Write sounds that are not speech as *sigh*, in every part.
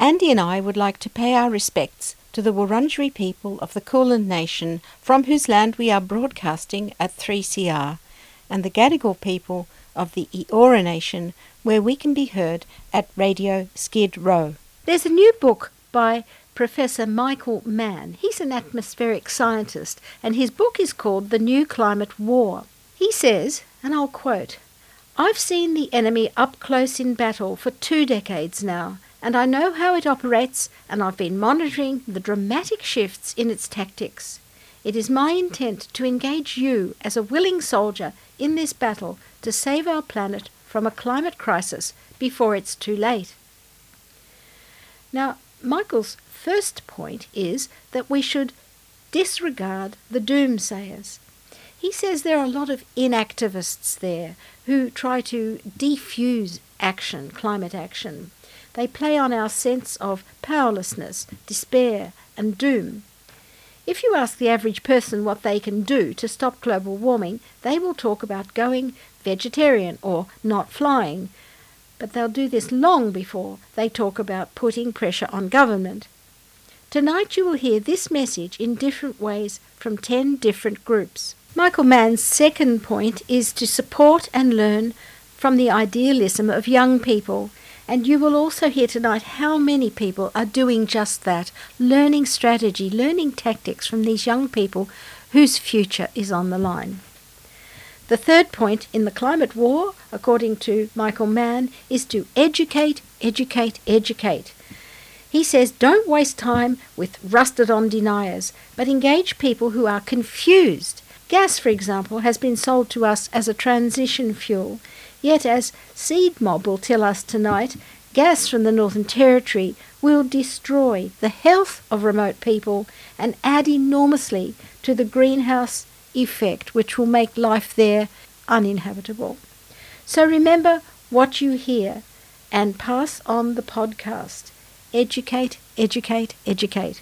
Andy and I would like to pay our respects to the Wurundjeri people of the Kulin Nation from whose land we are broadcasting at 3CR, and the Gadigal people of the Eora Nation where we can be heard at Radio Skid Row. There's a new book by Professor Michael Mann. He's an atmospheric scientist, and his book is called The New Climate War. He says, and I'll quote, I've seen the enemy up close in battle for two decades now, and I know how it operates, and I've been monitoring the dramatic shifts in its tactics. It is my intent to engage you as a willing soldier in this battle to save our planet from a climate crisis before it's too late. Now, Michael's first point is that we should disregard the doomsayers. He says there are a lot of inactivists there who try to defuse action, climate action. They play on our sense of powerlessness, despair, and doom. If you ask the average person what they can do to stop global warming, they will talk about going vegetarian or not flying. But they'll do this long before they talk about putting pressure on government. Tonight you will hear this message in different ways from 10 different groups. Michael Mann's second point is to support and learn from the idealism of young people and you will also hear tonight how many people are doing just that, learning strategy, learning tactics from these young people whose future is on the line. The third point in the climate war, according to Michael Mann, is to educate, educate, educate. He says don't waste time with rusted on deniers, but engage people who are confused. Gas, for example, has been sold to us as a transition fuel. Yet, as Seed Mob will tell us tonight, gas from the Northern Territory will destroy the health of remote people and add enormously to the greenhouse effect, which will make life there uninhabitable. So remember what you hear and pass on the podcast. Educate, educate, educate.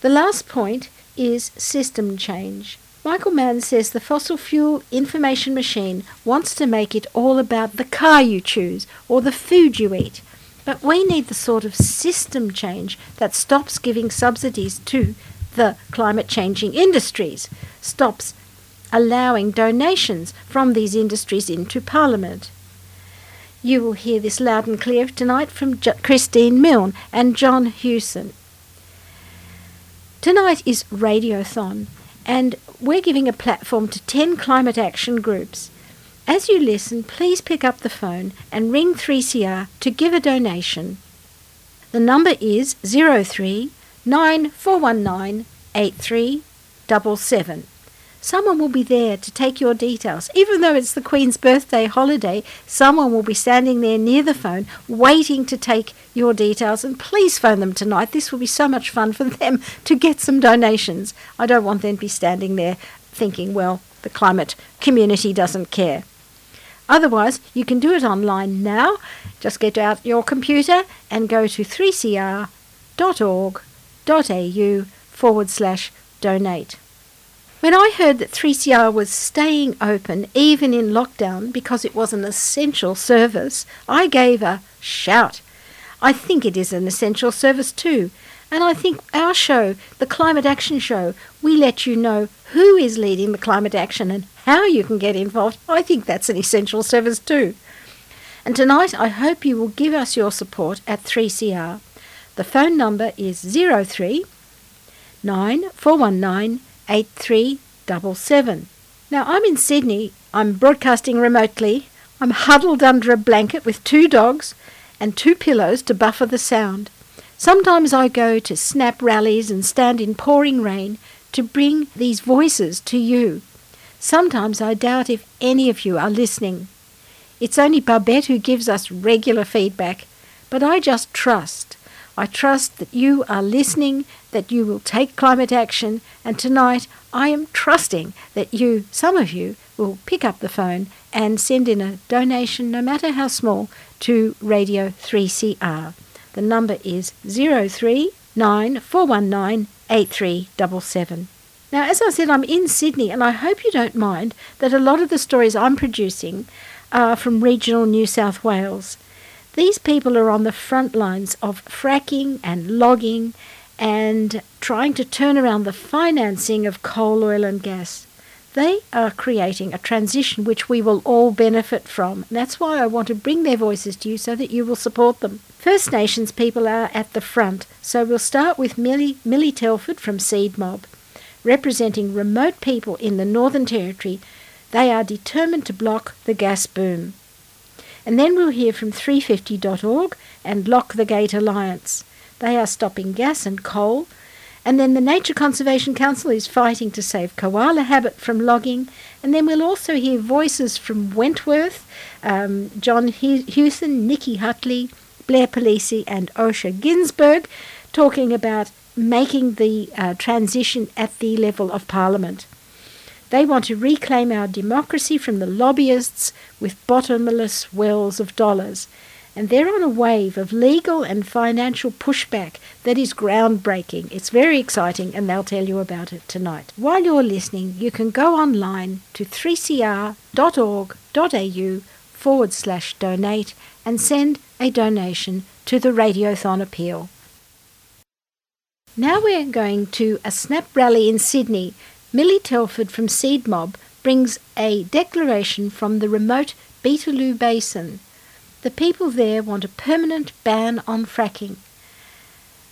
The last point is system change. Michael Mann says the fossil fuel information machine wants to make it all about the car you choose or the food you eat. But we need the sort of system change that stops giving subsidies to the climate changing industries, stops allowing donations from these industries into Parliament. You will hear this loud and clear tonight from Christine Milne and John Hewson. Tonight is Radiothon, and we're giving a platform to 10 climate action groups. As you listen, please pick up the phone and ring 3CR to give a donation. The number is 03 9419 8377. Someone will be there to take your details. Even though it's the Queen's birthday holiday, someone will be standing there near the phone waiting to take your details. And please phone them tonight. This will be so much fun for them to get some donations. I don't want them to be standing there thinking, well, the climate community doesn't care. Otherwise, you can do it online now. Just get out your computer and go to 3cr.org.au forward slash donate. When I heard that 3CR was staying open even in lockdown because it was an essential service, I gave a shout. I think it is an essential service too. And I think our show, the Climate Action Show, we let you know who is leading the climate action and how you can get involved. I think that's an essential service too. And tonight I hope you will give us your support at 3CR. The phone number is 03 9419 8377. Now, I'm in Sydney. I'm broadcasting remotely. I'm huddled under a blanket with two dogs and two pillows to buffer the sound. Sometimes I go to snap rallies and stand in pouring rain to bring these voices to you. Sometimes I doubt if any of you are listening. It's only Babette who gives us regular feedback, but I just trust. I trust that you are listening, that you will take climate action, and tonight I am trusting that you, some of you, will pick up the phone and send in a donation, no matter how small, to Radio 3CR. The number is 0394198377. Now, as I said, I'm in Sydney, and I hope you don't mind that a lot of the stories I'm producing are from regional New South Wales. These people are on the front lines of fracking and logging and trying to turn around the financing of coal, oil, and gas. They are creating a transition which we will all benefit from. That's why I want to bring their voices to you so that you will support them. First Nations people are at the front, so we'll start with Millie, Millie Telford from Seed Mob representing remote people in the Northern Territory, they are determined to block the gas boom. And then we'll hear from 350.org and Lock the Gate Alliance. They are stopping gas and coal. And then the Nature Conservation Council is fighting to save koala habitat from logging. And then we'll also hear voices from Wentworth, um, John Hewson, Nicki Hutley, Blair Palese, and Osher Günsberg talking about making the uh, transition at the level of Parliament. They want to reclaim our democracy from the lobbyists with bottomless wells of dollars. And they're on a wave of legal and financial pushback that is groundbreaking. It's very exciting, and they'll tell you about it tonight. While you're listening, you can go online to 3cr.org.au forward slash donate and send a donation to the Radiothon Appeal. Now we're going to a snap rally in Sydney. Millie Telford from Seed Mob brings a declaration from the remote Beetaloo Basin. The people there want a permanent ban on fracking.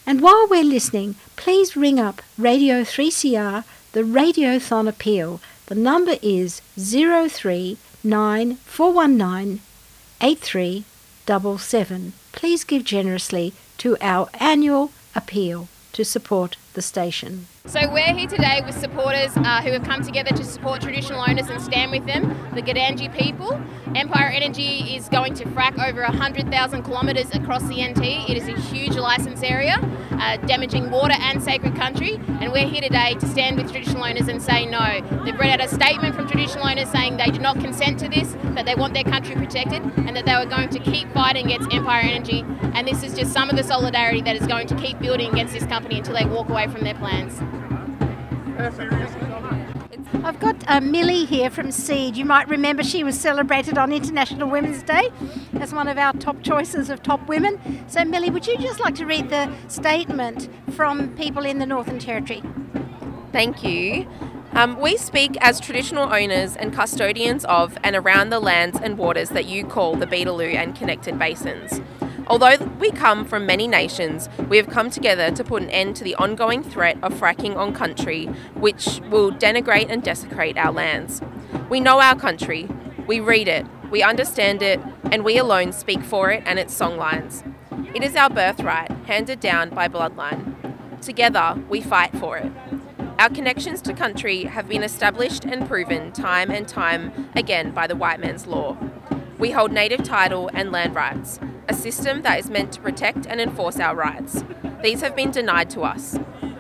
And while we're listening, please ring up Radio 3CR, the Radiothon Appeal. The number is 0394198377. Please give generously to our annual appeal to support the station. So we're here today with supporters uh, who have come together to support traditional owners and stand with them, the Gudanji people. Empire Energy is going to frack over 100,000 kilometres across the NT. It is a huge licence area, uh, damaging water and sacred country. And we're here today to stand with traditional owners and say no. They've read out a statement from traditional owners saying they do not consent to this, that they want their country protected, and that they were going to keep fighting against Empire Energy. And this is just some of the solidarity that is going to keep building against this company until they walk away from their plans. I've got uh, Millie here from Seed. You might remember she was celebrated on International Women's Day as one of our top choices of top women. So, Millie, would you just like to read the statement from people in the Northern Territory? Thank you. Um, we speak as traditional owners and custodians of and around the lands and waters that you call the Beetaloo and connected basins. Although we come from many nations, we have come together to put an end to the ongoing threat of fracking on country, which will denigrate and desecrate our lands. We know our country, we read it, we understand it, and we alone speak for it and its songlines. It is our birthright, handed down by bloodline. Together, we fight for it. Our connections to country have been established and proven time and time again by the white man's law. We hold native title and land rights, a system that is meant to protect and enforce our rights. These have been denied to us.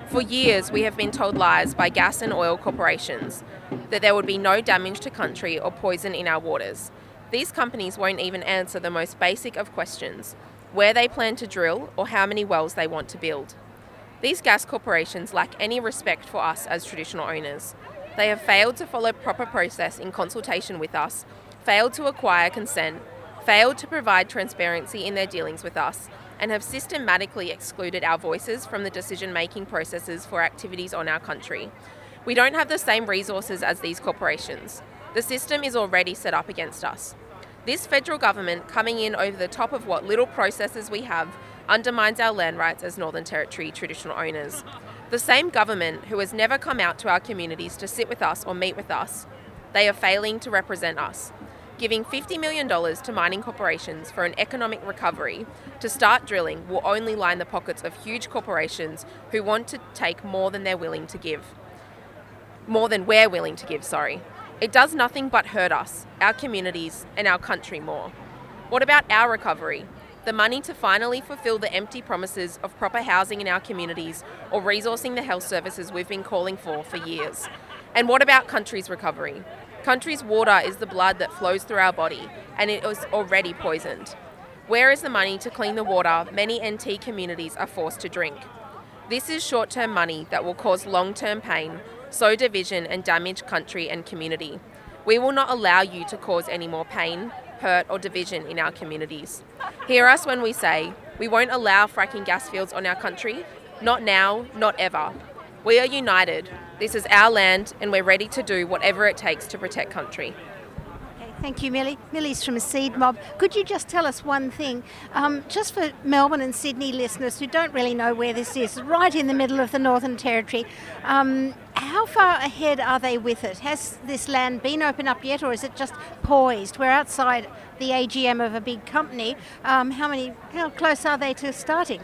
For years, we have been told lies by gas and oil corporations that there would be no damage to country or poison in our waters. These companies won't even answer the most basic of questions where they plan to drill or how many wells they want to build. These gas corporations lack any respect for us as traditional owners. They have failed to follow proper process in consultation with us, failed to acquire consent, failed to provide transparency in their dealings with us and have systematically excluded our voices from the decision making processes for activities on our country. We don't have the same resources as these corporations. The system is already set up against us. This federal government coming in over the top of what little processes we have undermines our land rights as Northern Territory traditional owners. The same government who has never come out to our communities to sit with us or meet with us, they are failing to represent us giving $50 million to mining corporations for an economic recovery to start drilling will only line the pockets of huge corporations who want to take more than they're willing to give. More than we're willing to give, sorry. It does nothing but hurt us, our communities, and our country more. What about our recovery? the money to finally fulfill the empty promises of proper housing in our communities or resourcing the health services we've been calling for for years. And what about country's recovery? Country's water is the blood that flows through our body, and it is already poisoned. Where is the money to clean the water many NT communities are forced to drink? This is short term money that will cause long term pain, sow division, and damage country and community. We will not allow you to cause any more pain, hurt, or division in our communities. Hear us when we say, we won't allow fracking gas fields on our country, not now, not ever. We are united. This is our land, and we're ready to do whatever it takes to protect country. Thank you, Millie. Millie's from a seed mob. Could you just tell us one thing? Um, just for Melbourne and Sydney listeners who don't really know where this is, right in the middle of the Northern Territory, um, how far ahead are they with it? Has this land been opened up yet, or is it just poised? We're outside the AGM of a big company. Um, how many? How close are they to starting?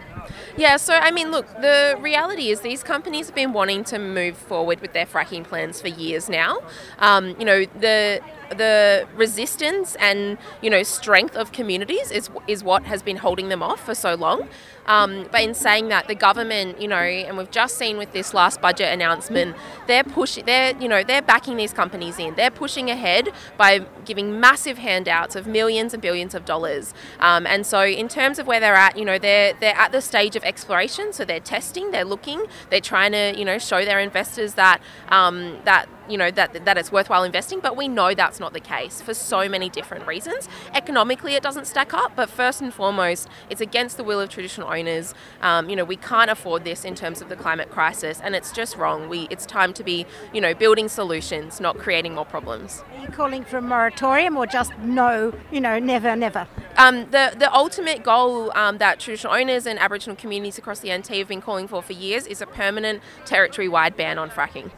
Yeah, so I mean, look, the reality is these companies have been wanting to move forward with their fracking plans for years now. Um, you know, the the resistance and you know strength of communities is is what has been holding them off for so long. Um, but in saying that, the government, you know, and we've just seen with this last budget announcement, they're pushing, they're you know, they're backing these companies in. They're pushing ahead by giving massive handouts of millions and billions of dollars. Um, and so, in terms of where they're at, you know, they're they're at the stage of exploration. So they're testing, they're looking, they're trying to, you know, show their investors that um, that you know that that it's worthwhile investing but we know that's not the case for so many different reasons. Economically it doesn't stack up but first and foremost it's against the will of traditional owners. Um, you know we can't afford this in terms of the climate crisis and it's just wrong. We it's time to be you know building solutions not creating more problems. Are you calling for a moratorium or just no you know never never? Um, the the ultimate goal um, that traditional owners and aboriginal communities across the NT have been calling for for years is a permanent territory wide ban on fracking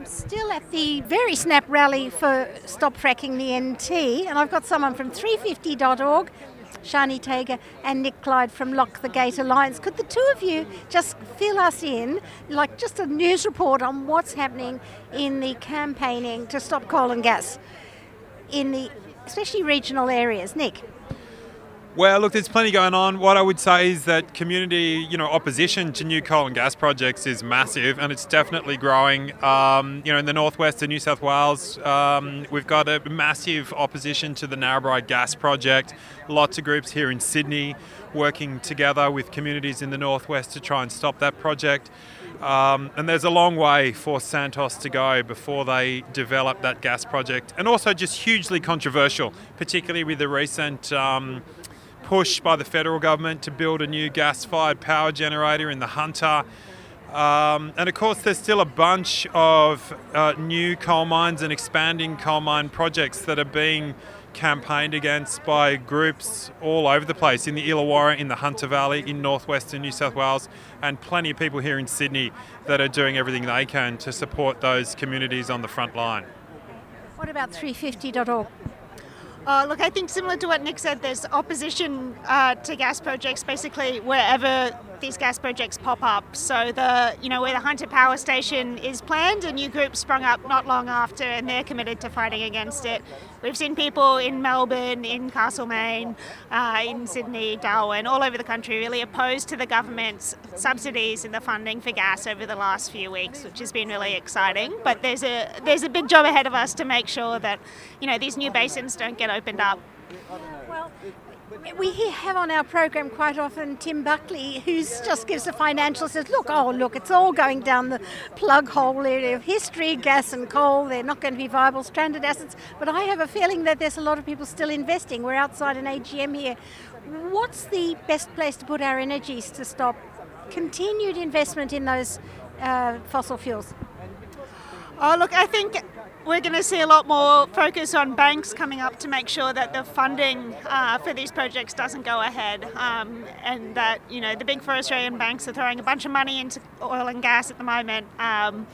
I'm still at the very snap rally for Stop Fracking the NT, and I've got someone from 350.org, Shani Tager, and Nick Clyde from Lock the Gate Alliance. Could the two of you just fill us in, like just a news report on what's happening in the campaigning to stop coal and gas in the especially regional areas? Nick. Well, look, there's plenty going on. What I would say is that community, you know, opposition to new coal and gas projects is massive, and it's definitely growing. Um, you know, in the northwest of New South Wales, um, we've got a massive opposition to the Narrabri gas project. Lots of groups here in Sydney working together with communities in the northwest to try and stop that project. Um, and there's a long way for Santos to go before they develop that gas project, and also just hugely controversial, particularly with the recent um, push by the federal government to build a new gas fired power generator in the Hunter. Um, and of course, there's still a bunch of uh, new coal mines and expanding coal mine projects that are being campaigned against by groups all over the place in the Illawarra, in the Hunter Valley, in northwestern New South Wales, and plenty of people here in Sydney that are doing everything they can to support those communities on the front line. What about 350.org? Uh, look, I think similar to what Nick said, there's opposition uh, to gas projects basically wherever these gas projects pop up. So the you know where the Hunter Power Station is planned, a new group sprung up not long after, and they're committed to fighting against it. We've seen people in Melbourne, in Castlemaine, uh, in Sydney, Darwin, all over the country really opposed to the government's subsidies and the funding for gas over the last few weeks, which has been really exciting. But there's a there's a big job ahead of us to make sure that you know these new basins don't get opened up. Well, we have on our program quite often Tim Buckley, who just gives a financial says, look, oh look, it's all going down the plug hole area of history, gas and coal. They're not going to be viable stranded assets. But I have a feeling that there's a lot of people still investing. We're outside an AGM here. What's the best place to put our energies to stop continued investment in those uh, fossil fuels? Oh, look, I think we're going to see a lot more focus on banks coming up to make sure that the funding uh, for these projects doesn't go ahead, um, and that you know the big four Australian banks are throwing a bunch of money into oil and gas at the moment. Um,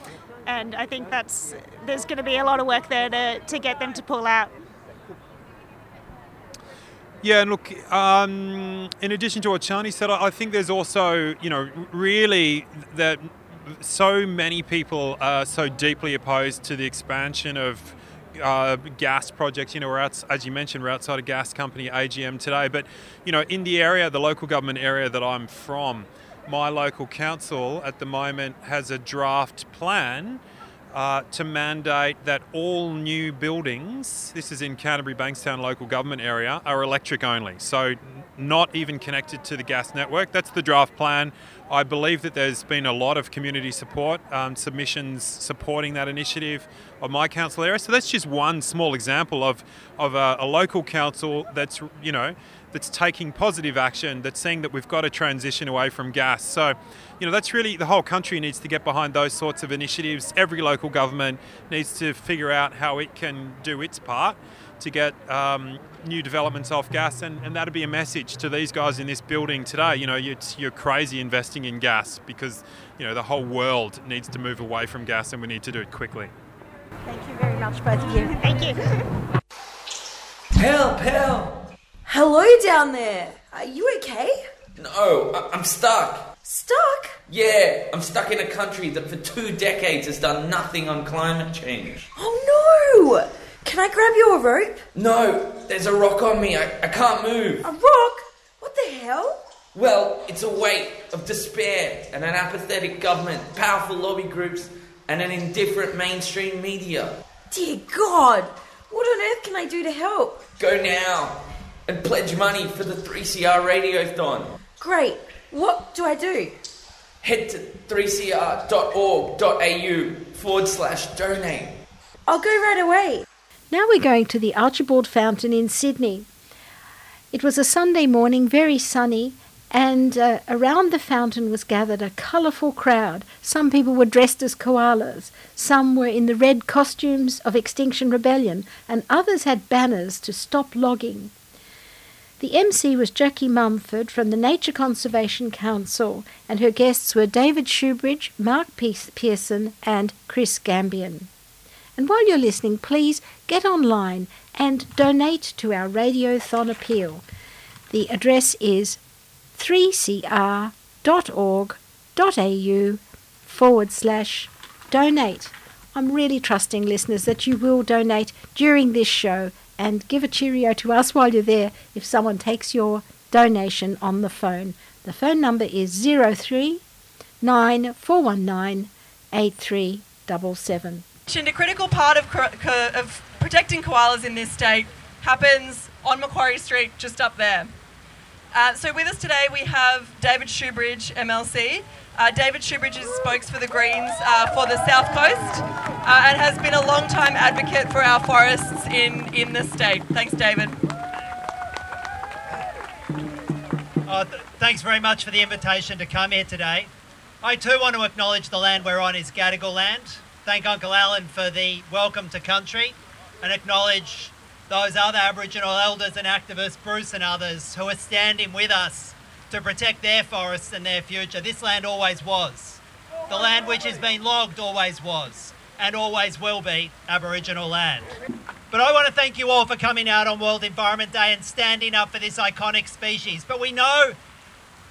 and I think that's there's going to be a lot of work there to, to get them to pull out. Yeah, and look, um, in addition to what Shani said, I think there's also, you know, really that so many people are so deeply opposed to the expansion of uh, gas projects. You know, we're out, as you mentioned, we're outside a gas company AGM today. But you know, in the area, the local government area that I'm from, my local council at the moment has a draft plan uh, to mandate that all new buildings, this is in Canterbury Bankstown local government area, are electric only. So not even connected to the gas network. That's the draft plan. I believe that there's been a lot of community support, um, submissions supporting that initiative of my council area. So that's just one small example of, of a, a local council that's, you know, that's taking positive action, that's saying that we've got to transition away from gas. So, you know, that's really the whole country needs to get behind those sorts of initiatives. Every local government needs to figure out how it can do its part to get um, new developments off gas, and, and that'd be a message to these guys in this building today. You know, you're, you're crazy investing in gas because you know the whole world needs to move away from gas, and we need to do it quickly. Thank you very much, both of you. *laughs* Thank you. Help, help! Hello down there. Are you okay? No, I- I'm stuck. Stuck? Yeah, I'm stuck in a country that for two decades has done nothing on climate change. Oh no! Can I grab you a rope? No, there's a rock on me. I, I can't move. A rock? What the hell? Well, it's a weight of despair and an apathetic government, powerful lobby groups, and an indifferent mainstream media. Dear God! What on earth can I do to help? Go now and pledge money for the 3CR Radiothon. Great. What do I do? Head to 3cr.org.au forward slash donate. I'll go right away. Now we're going to the Archibald Fountain in Sydney. It was a Sunday morning, very sunny, and uh, around the fountain was gathered a colourful crowd. Some people were dressed as koalas, some were in the red costumes of Extinction Rebellion, and others had banners to stop logging. The MC was Jackie Mumford from the Nature Conservation Council, and her guests were David Shoebridge, Mark Pearson, and Chris Gambian. And while you're listening, please get online and donate to our Radiothon appeal. The address is 3cr.org.au forward slash donate. I'm really trusting listeners that you will donate during this show and give a cheerio to us while you're there if someone takes your donation on the phone. The phone number is 03 9419 8377. And a critical part of, of protecting koalas in this state happens on Macquarie Street, just up there. Uh, so with us today we have David Shoebridge, MLC. Uh, David Shoebridge is spokes for the Greens uh, for the South Coast uh, and has been a long time advocate for our forests in, in the state. Thanks, David. Oh, th- thanks very much for the invitation to come here today. I too want to acknowledge the land we're on is Gadigal land. Thank Uncle Alan for the welcome to country and acknowledge those other Aboriginal elders and activists, Bruce and others, who are standing with us to protect their forests and their future. This land always was. The land which has been logged always was and always will be Aboriginal land. But I want to thank you all for coming out on World Environment Day and standing up for this iconic species. But we know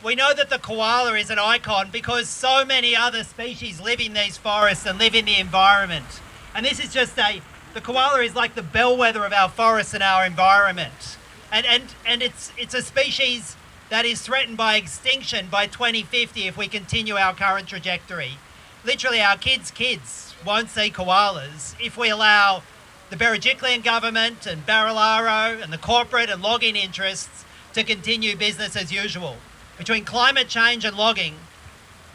we know that the koala is an icon because so many other species live in these forests and live in the environment. And this is just a the koala is like the bellwether of our forests and our environment. And and and it's it's a species that is threatened by extinction by 2050 if we continue our current trajectory. Literally our kids' kids won't see koalas if we allow the Berejiklian government and Barilaro and the corporate and logging interests to continue business as usual. Between climate change and logging,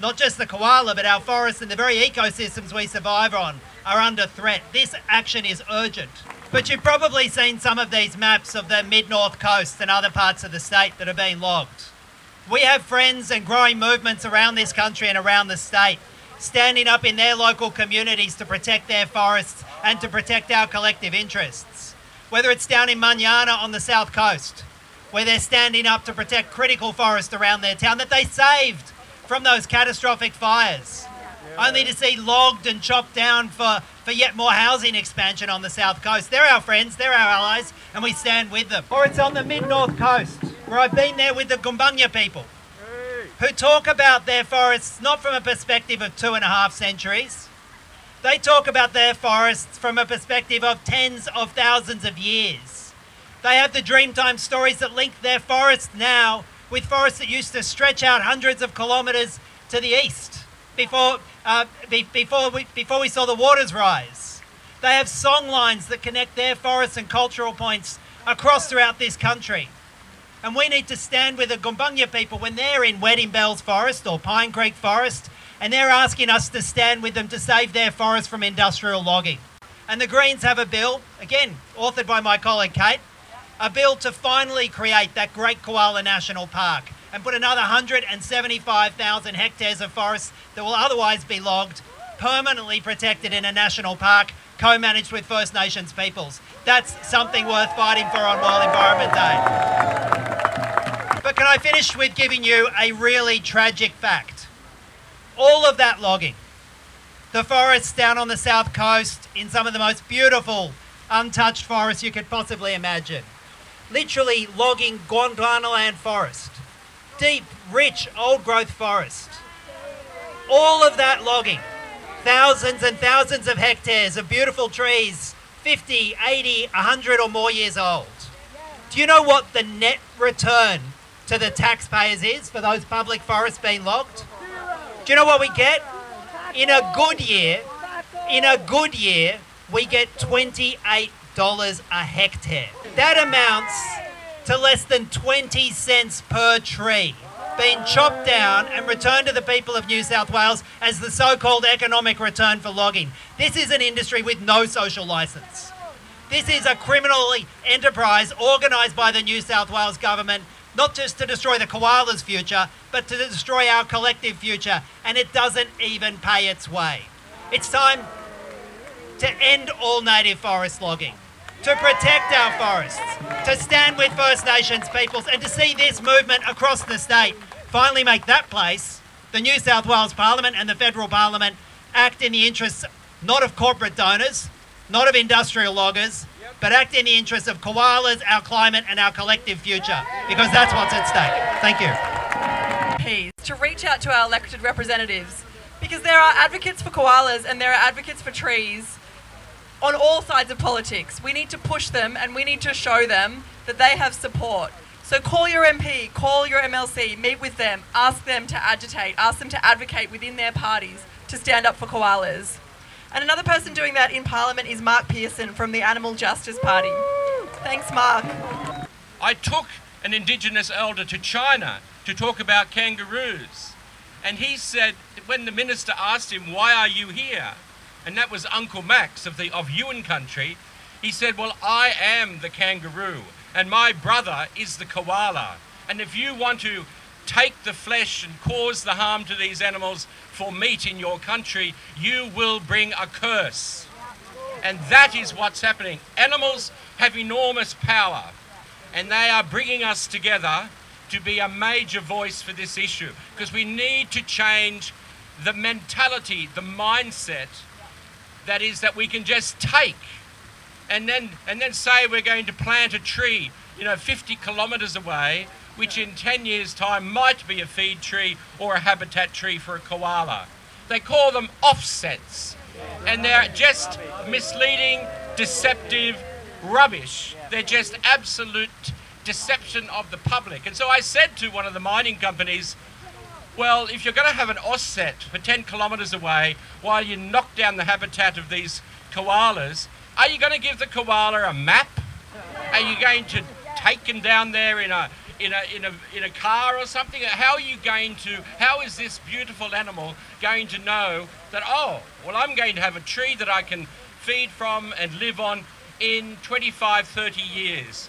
not just the koala, but our forests and the very ecosystems we survive on are under threat. This action is urgent. But you've probably seen some of these maps of the mid north coast and other parts of the state that are being logged. We have friends and growing movements around this country and around the state standing up in their local communities to protect their forests and to protect our collective interests. Whether it's down in Manyana on the south coast, where they're standing up to protect critical forest around their town that they saved from those catastrophic fires, only to see logged and chopped down for, for yet more housing expansion on the south coast. They're our friends, they're our allies, and we stand with them. Or it's on the mid north coast, where I've been there with the Gumbaynggirr people, who talk about their forests not from a perspective of two and a half centuries, They talk about their forests from a perspective of tens of thousands of years. They have the Dreamtime stories that link their forests now with forests that used to stretch out hundreds of kilometres to the east before, uh, be, before, we, before we saw the waters rise. They have song lines that connect their forests and cultural points across throughout this country. And we need to stand with the Gumbaynggirr people when they're in Wedding Bells Forest or Pine Creek Forest and they're asking us to stand with them to save their forest from industrial logging. And the Greens have a bill, again, authored by my colleague Kate, a bill to finally create that Great Koala National Park and put another 175,000 hectares of forest that will otherwise be logged permanently protected in a national park co-managed with First Nations peoples. That's something worth fighting for on World Environment Day. But can I finish with giving you a really tragic fact? All of that logging, the forests down on the south coast in some of the most beautiful untouched forests you could possibly imagine. Literally logging Gondwanaland forest, deep, rich, old growth forest. All of that logging, thousands and thousands of hectares of beautiful trees, 50, 80, 100 or more years old. Do you know what the net return to the taxpayers is for those public forests being logged? Do you know what we get? In a good year, in a good year, we get $28 a hectare. That amounts to less than 20 cents per tree being chopped down and returned to the people of New South Wales as the so called economic return for logging. This is an industry with no social licence. This is a criminal enterprise organised by the New South Wales government not just to destroy the koala's future, but to destroy our collective future, and it doesn't even pay its way. It's time to end all native forest logging, to protect our forests, to stand with First Nations peoples, and to see this movement across the state finally make that place, the New South Wales Parliament and the Federal Parliament, act in the interests not of corporate donors, not of industrial loggers, but act in the interests of koalas, our climate, and our collective future, because that's what's at stake. Thank you. Please, To reach out to our elected representatives, because there are advocates for koalas and there are advocates for trees on all sides of politics. We need to push them and we need to show them that they have support. So call your MP, call your MLC, meet with them, ask them to agitate, ask them to advocate within their parties to stand up for koalas. And another person doing that in Parliament is Mark Pearson from the Animal Justice Party. Thanks, Mark. I took an Indigenous elder to China to talk about kangaroos. And he said, when the minister asked him, Why are you here? And that was Uncle Max of, the, of Yuin country. He said, Well, I am the kangaroo, and my brother is the koala. And if you want to take the flesh and cause the harm to these animals for meat in your country, you will bring a curse. And that is what's happening. Animals have enormous power, and they are bringing us together to be a major voice for this issue because we need to change the mentality, the mindset that is that we can just take and then and then say we're going to plant a tree, you know, 50 kilometers away which in 10 years' time might be a feed tree or a habitat tree for a koala. They call them offsets, and they're just misleading, deceptive rubbish. They're just absolute deception of the public. And so I said to one of the mining companies, well, if you're going to have an offset for 10 kilometres away while you knock down the habitat of these koalas, are you going to give the koala a map? Are you going to take him down there in a in a, in a, in a car or something? How are you going to, how is this beautiful animal going to know that, oh, well, I'm going to have a tree that I can feed from and live on in 25, 30 years?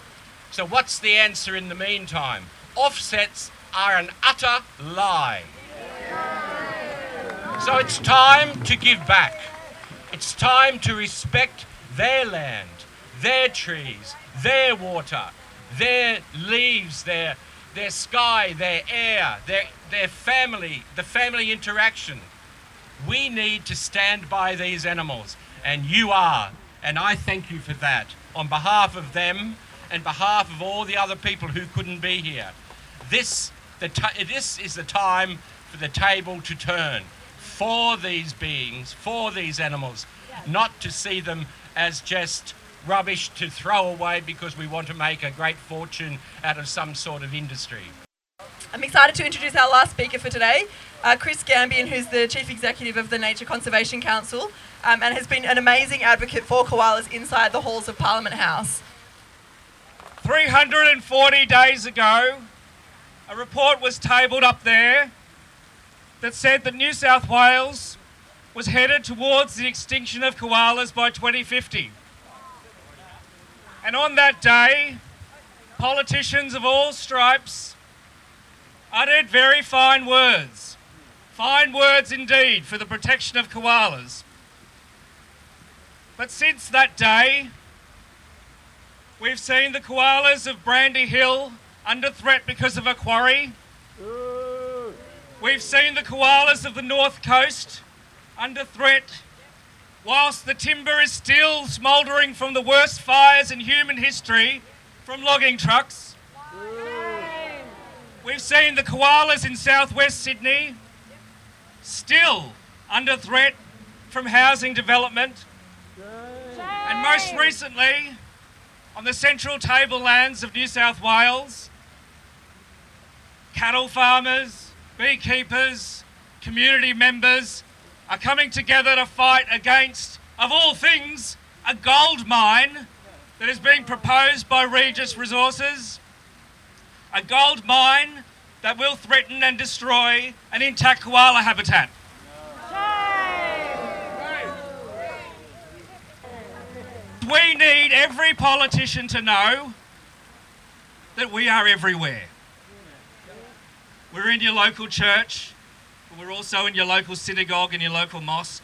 So, what's the answer in the meantime? Offsets are an utter lie. So, it's time to give back. It's time to respect their land, their trees, their water, their leaves, their, their sky, their air, their, their family, the family interaction. We need to stand by these animals, and you are. And I thank you for that on behalf of them and behalf of all the other people who couldn't be here. This, this is the time for the table to turn. for these beings, for these animals, not to see them as just rubbish to throw away because we want to make a great fortune out of some sort of industry. I'm excited to introduce our last speaker for today, uh, Chris Gambian, who's the Chief Executive of the Nature Conservation Council um, and has been an amazing advocate for koalas inside the halls of Parliament House. 340 days ago, a report was tabled up there that said that New South Wales was headed towards the extinction of koalas by 2050. And on that day, politicians of all stripes uttered very fine words, fine words indeed for the protection of koalas. But since that day, we've seen the koalas of Brandy Hill under threat because of a quarry. We've seen the koalas of the North Coast under threat, whilst the timber is still smouldering from the worst fires in human history from logging trucks. We've seen the koalas in southwest Sydney still under threat from housing development. And most recently, on the central tablelands of New South Wales, cattle farmers, beekeepers, community members are coming together to fight against, of all things, a gold mine that is being proposed by Regis Resources. A gold mine that will threaten and destroy an intact koala habitat. We need every politician to know that we are everywhere. We're in your local church, but we're also in your local synagogue and your local mosque.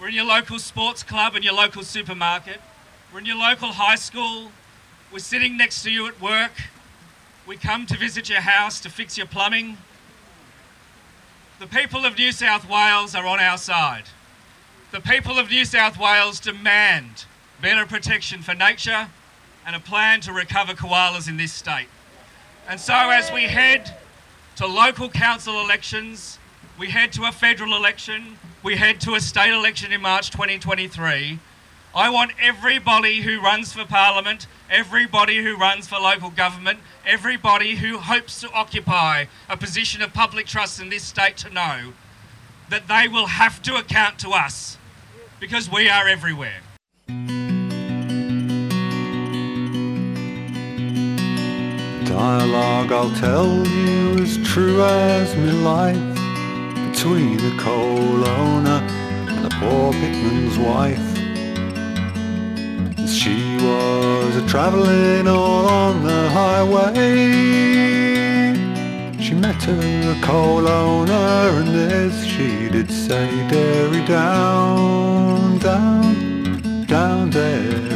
We're in your local sports club and your local supermarket. We're in your local high school. We're sitting next to you at work. We come to visit your house to fix your plumbing. The people of New South Wales are on our side. The people of New South Wales demand better protection for nature and a plan to recover koalas in this state. And so as we head to local council elections, we head to a federal election, we head to a state election in March 2023, I want everybody who runs for parliament, everybody who runs for local government, everybody who hopes to occupy a position of public trust in this state to know that they will have to account to us because we are everywhere. Dialogue I'll tell you is true as my life between a coal owner and a poor pitman's wife. She was a travelling all on the highway. She met a coal owner and this she did say, Derry down, down, down, Derry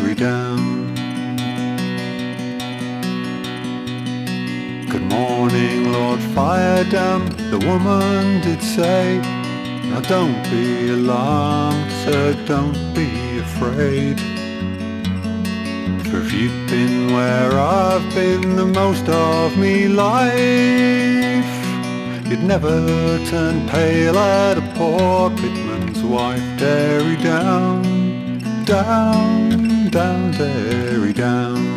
Lord Firedam, the woman did say. Now don't be alarmed, sir, don't be afraid. For if you'd been where I've been the most of me life, you'd never turn pale at a poor pitman's wife. Derry down, down, down, Derry down.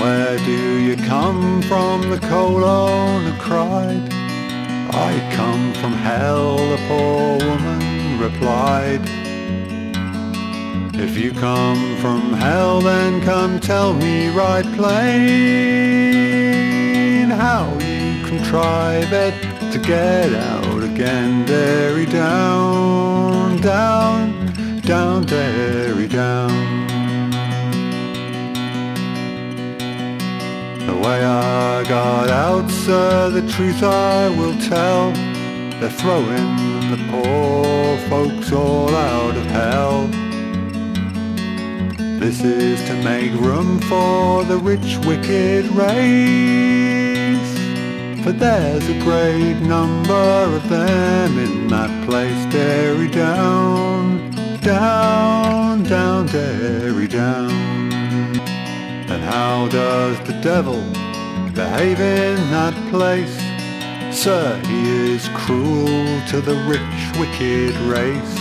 Where do you come from? The coal owner cried. I come from hell, the poor woman replied. If you come from hell, then come tell me right plain how you contrive it to get out again. Derry down, down, down, Derry down. Way I got out, sir, the truth I will tell. They're throwing the poor folks all out of hell. This is to make room for the rich, wicked race. For there's a great number of them in that place. Derry down, down, down, Derry down. How does the devil behave in that place? Sir, he is cruel to the rich, wicked race.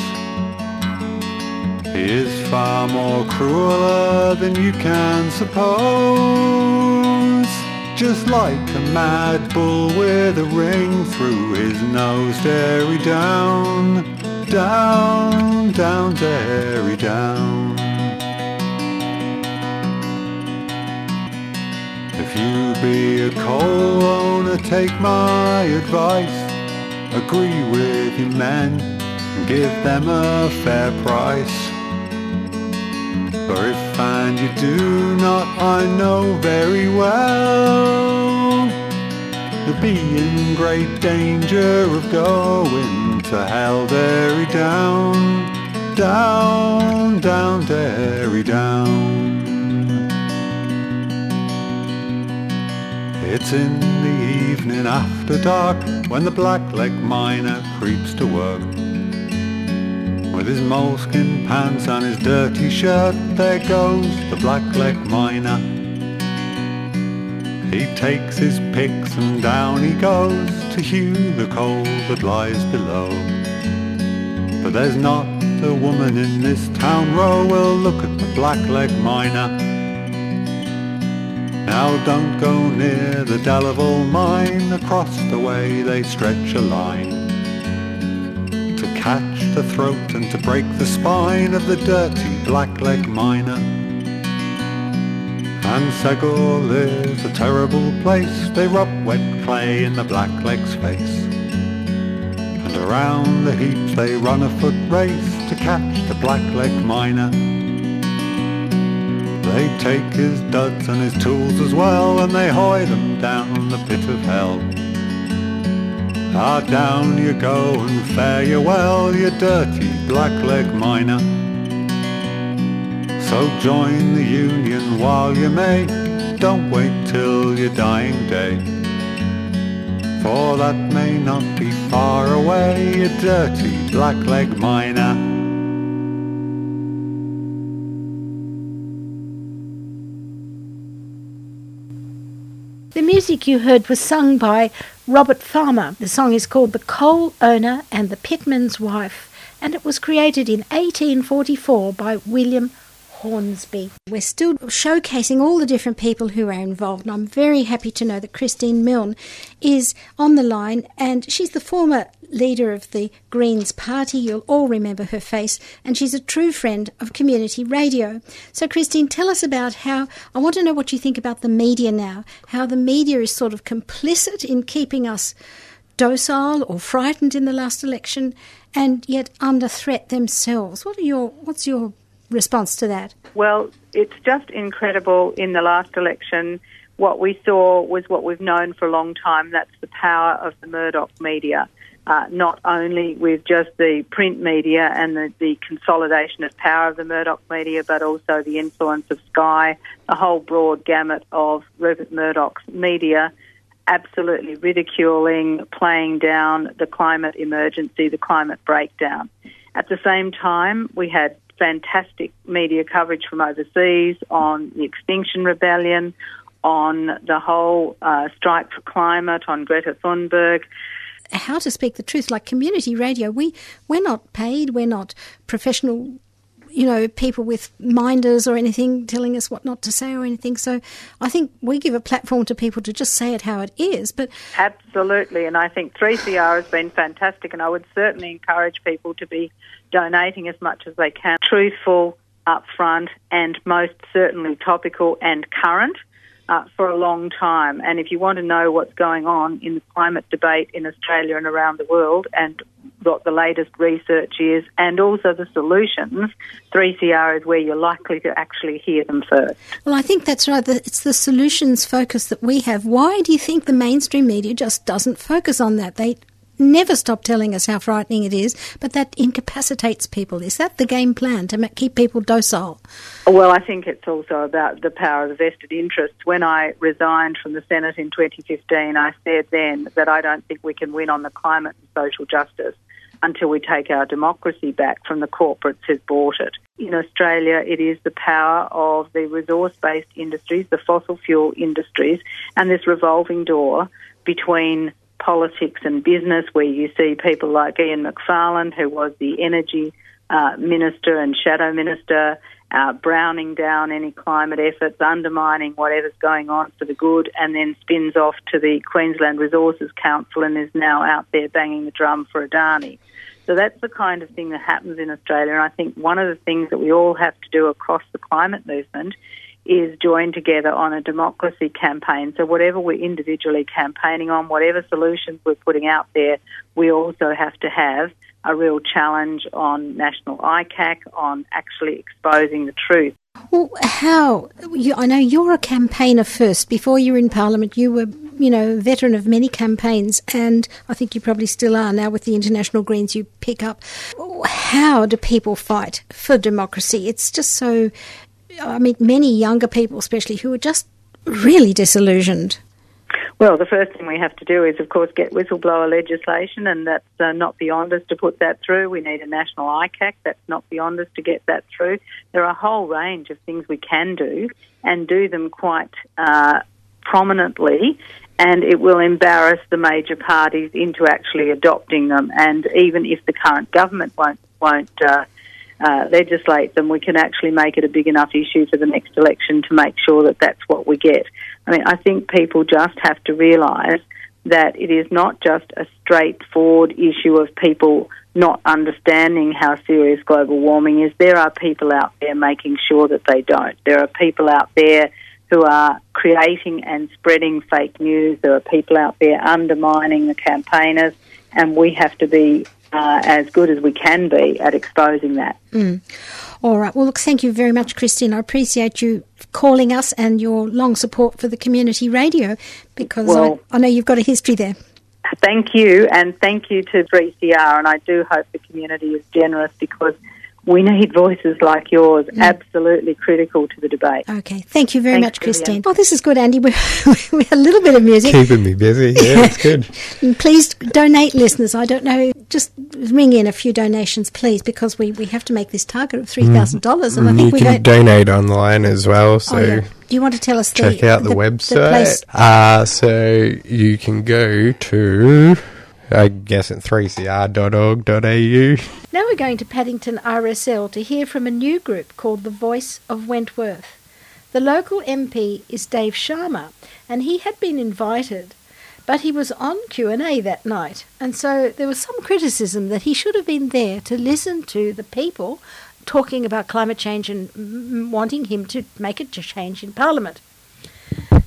He is far more crueler than you can suppose. Just like a mad bull with a ring through his nose, dairy down, down, down, dairy down. If you be a coal owner, take my advice. Agree with your men and give them a fair price. For if and you do not, I know very well You'll be in great danger of going to hell, dairy down, down, down, dairy down. It's in the evening after dark when the blackleg miner creeps to work. With his moleskin pants and his dirty shirt, there goes the blackleg miner. He takes his picks and down he goes to hew the coal that lies below. But there's not a woman in this town row will look at the blackleg miner. Now don't go near the Delaval mine, across the way they stretch a line to catch the throat and to break the spine of the dirty blackleg miner. And Seghill is a terrible place, they rub wet clay in the blackleg's face. And around the heaps they run a foot race to catch the blackleg miner. They take his duds and his tools as well, and they hoy them down the pit of hell. Ah, down you go and fare you well, you dirty blackleg miner. So join the union while you may, don't wait till your dying day. For that may not be far away, you dirty blackleg miner. Music you heard was sung by Robert Farmer. The song is called The Coal Owner and the Pitman's Wife, and it was created in 1844 by William Hornsby. We're still showcasing all the different people who are involved, and I'm very happy to know that Christine Milne is on the line, and she's the former leader of the Greens Party. You'll all remember her face, and she's a true friend of community radio. So, Christine, tell us about how I want to know what you think about the media now, how the media is sort of complicit in keeping us docile or frightened in the last election and yet under threat themselves. What are your what's your response to that? Well, it's just incredible in the last election. What we saw was what we've known for a long time that's the power of the Murdoch media. Uh, not only with just the print media and the, the consolidation of power of the Murdoch media, but also the influence of Sky, the whole broad gamut of Rupert Murdoch's media, absolutely ridiculing, playing down the climate emergency, the climate breakdown. At the same time, we had fantastic media coverage from overseas on the Extinction Rebellion, on the whole uh, strike for climate, on Greta Thunberg. How to speak the truth, like community radio, we we're not paid, we're not professional, you know, people with minders or anything telling us what not to say or anything. So I think we give a platform to people to just say it how it is. But absolutely, and I think 3CR has been fantastic, and I would certainly encourage people to be donating as much as they can, truthful, upfront, and most certainly topical and current. Uh, for a long time. And if you want to know what's going on in the climate debate in Australia and around the world and what the latest research is and also the solutions, 3CR is where you're likely to actually hear them first. Well, I think that's right. It's the solutions focus that we have. Why do you think the mainstream media just doesn't focus on that? They never stop telling us how frightening it is, but that incapacitates people. Is that the game plan to keep people docile? Well, I think it's also about the power of the vested interests. When I resigned from the Senate in 2015, I said then that I don't think we can win on the climate and social justice until we take our democracy back from the corporates who've bought it. In Australia, it is the power of the resource based industries, the fossil fuel industries, and this revolving door between politics and business, where you see people like Ian Macfarlane, who was the energy uh, minister and shadow minister, uh, browning down any climate efforts, undermining whatever's going on for the good, and then spins off to the Queensland Resources Council and is now out there banging the drum for Adani. So that's the kind of thing that happens in Australia. And I think one of the things that we all have to do across the climate movement is join together on a democracy campaign. So whatever we're individually campaigning on, whatever solutions we're putting out there, we also have to have a real challenge on national ICAC, on actually exposing the truth. Well, how? You, I know you're a campaigner first. Before you were in Parliament, you were, you know, a veteran of many campaigns, and I think you probably still are now with the International Greens you pick up. How do people fight for democracy? It's just so. I mean, many younger people, especially, who are just really disillusioned. Well, the first thing we have to do is, of course, get whistleblower legislation, and that's uh, not beyond us to put that through. We need a national ICAC. That's not beyond us to get that through. There are a whole range of things we can do, and do them quite uh, prominently, and it will embarrass the major parties into actually adopting them. And even if the current government won't won't uh, uh, legislate them, we can actually make it a big enough issue for the next election to make sure that that's what we get. I mean, I think people just have to realise that it is not just a straightforward issue of people not understanding how serious global warming is. There are people out there making sure that they don't. There are people out there who are creating and spreading fake news. There are people out there undermining the campaigners, and we have to be uh, as good as we can be at exposing that. Mm. All right. Well, look, thank you very much, Christine. I appreciate you calling us and your long support for the community radio because Well- I, I know you've got a history there. Thank you, and thank you to 3CR. And I do hope the community is generous because we need voices like yours, absolutely critical to the debate. Okay. Thank you very Thanks, much, Christine. Vivian. Oh, this is good, Andy. *laughs* We're, we're a little bit of music. Keeping me busy. Yeah, it's good. *laughs* Please donate, listeners. I don't know. Just ring in a few donations, please, because we, we have to make this target of $3,000. And I Mm, think you we can don't. donate online as well. So oh, yeah. Do you want to tell us the, check out the, the website. place? uh, so you can go to, I guess, at 3cr.org.au. Now we're going to Paddington RSL to hear from a new group called the Voice of Wentworth. The local MP is Dave Sharma, and he had been invited, but he was on Q&A that night, and so there was some criticism that he should have been there to listen to the people talking about climate change and wanting him to make a change in Parliament.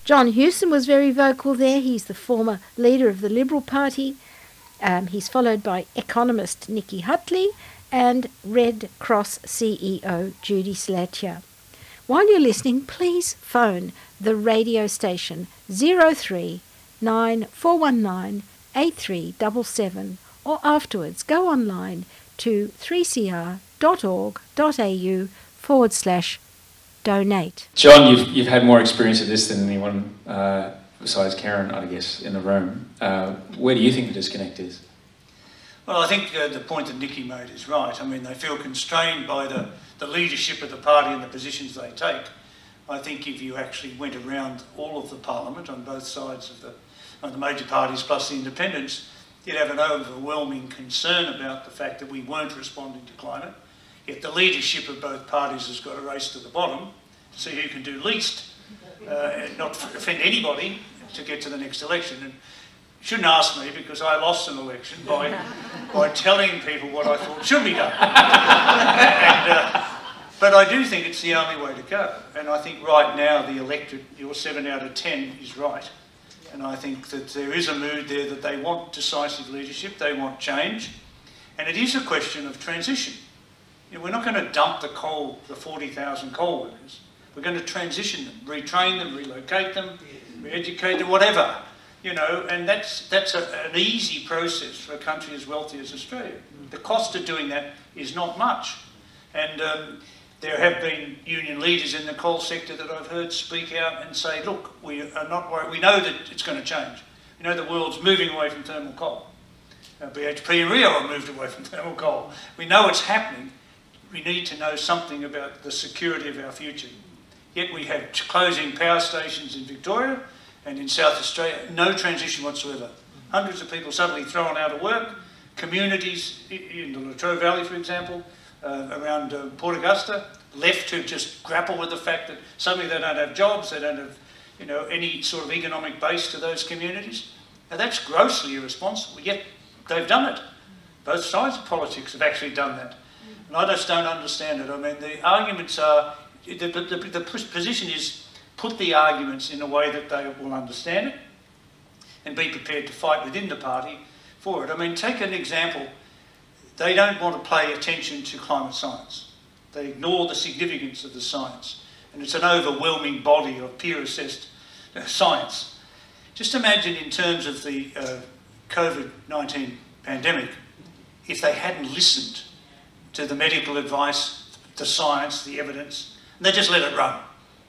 John Hewson was very vocal there. He's the former leader of the Liberal Party. Um, he's followed by economist Nicki Hutley and Red Cross CEO Judy Slatyer. While you're listening, please phone the radio station 03 9419 8377 or afterwards go online to 3cr.org.au forward slash donate. John, you've, you've had more experience of this than anyone uh, besides Karen, I guess, in the room. Uh, where do you think the disconnect is? Well, I think uh, the point that Nicki made is right. I mean, they feel constrained by the, the leadership of the party and the positions they take. I think if you actually went around all of the parliament on both sides of the, of the major parties plus the independents, you'd have an overwhelming concern about the fact that we weren't responding to climate. Yet the leadership of both parties has got a race to the bottom to see who can do least, uh, and not *laughs* offend anybody to get to the next election. And you shouldn't ask me because I lost an election by, *laughs* by telling people what I thought should be done. *laughs* and, uh, but I do think it's the only way to go. And I think right now the electorate, your 7 out of 10 is right. And I think that there is a mood there that they want decisive leadership, they want change. And it is a question of transition. You know, we're not going to dump the coal, the 40,000 coal workers. We're going to transition them, retrain them, relocate them, re-educate them, whatever. You know, and that's, that's a, an easy process for a country as wealthy as Australia. The cost of doing that is not much. And um, there have been union leaders in the coal sector that I've heard speak out and say, look, we are not worried. We know that it's going to change. We know the world's moving away from thermal coal. Uh, BHP and Rio have moved away from *laughs* thermal coal. We know it's happening. We need to know something about the security of our future. Yet we have closing power stations in Victoria and in South Australia, no transition whatsoever. hundreds of people suddenly thrown out of work, communities in the Latrobe Valley, for example, uh, around uh, Port Augusta, left to just grapple with the fact that suddenly they don't have jobs, they don't have you know, any sort of economic base to those communities. Now that's grossly irresponsible, yet they've done it. Both sides of politics have actually done that. And I just don't understand it. I mean, the arguments are, the, the, the position is put the arguments in a way that they will understand it and be prepared to fight within the party for it. I mean, take an example. They don't want to pay attention to climate science. They ignore the significance of the science. And it's an overwhelming body of peer assessed uh, science. Just imagine, in terms of the uh, COVID 19 pandemic, if they hadn't listened to the medical advice, the science, the evidence, they just let it run.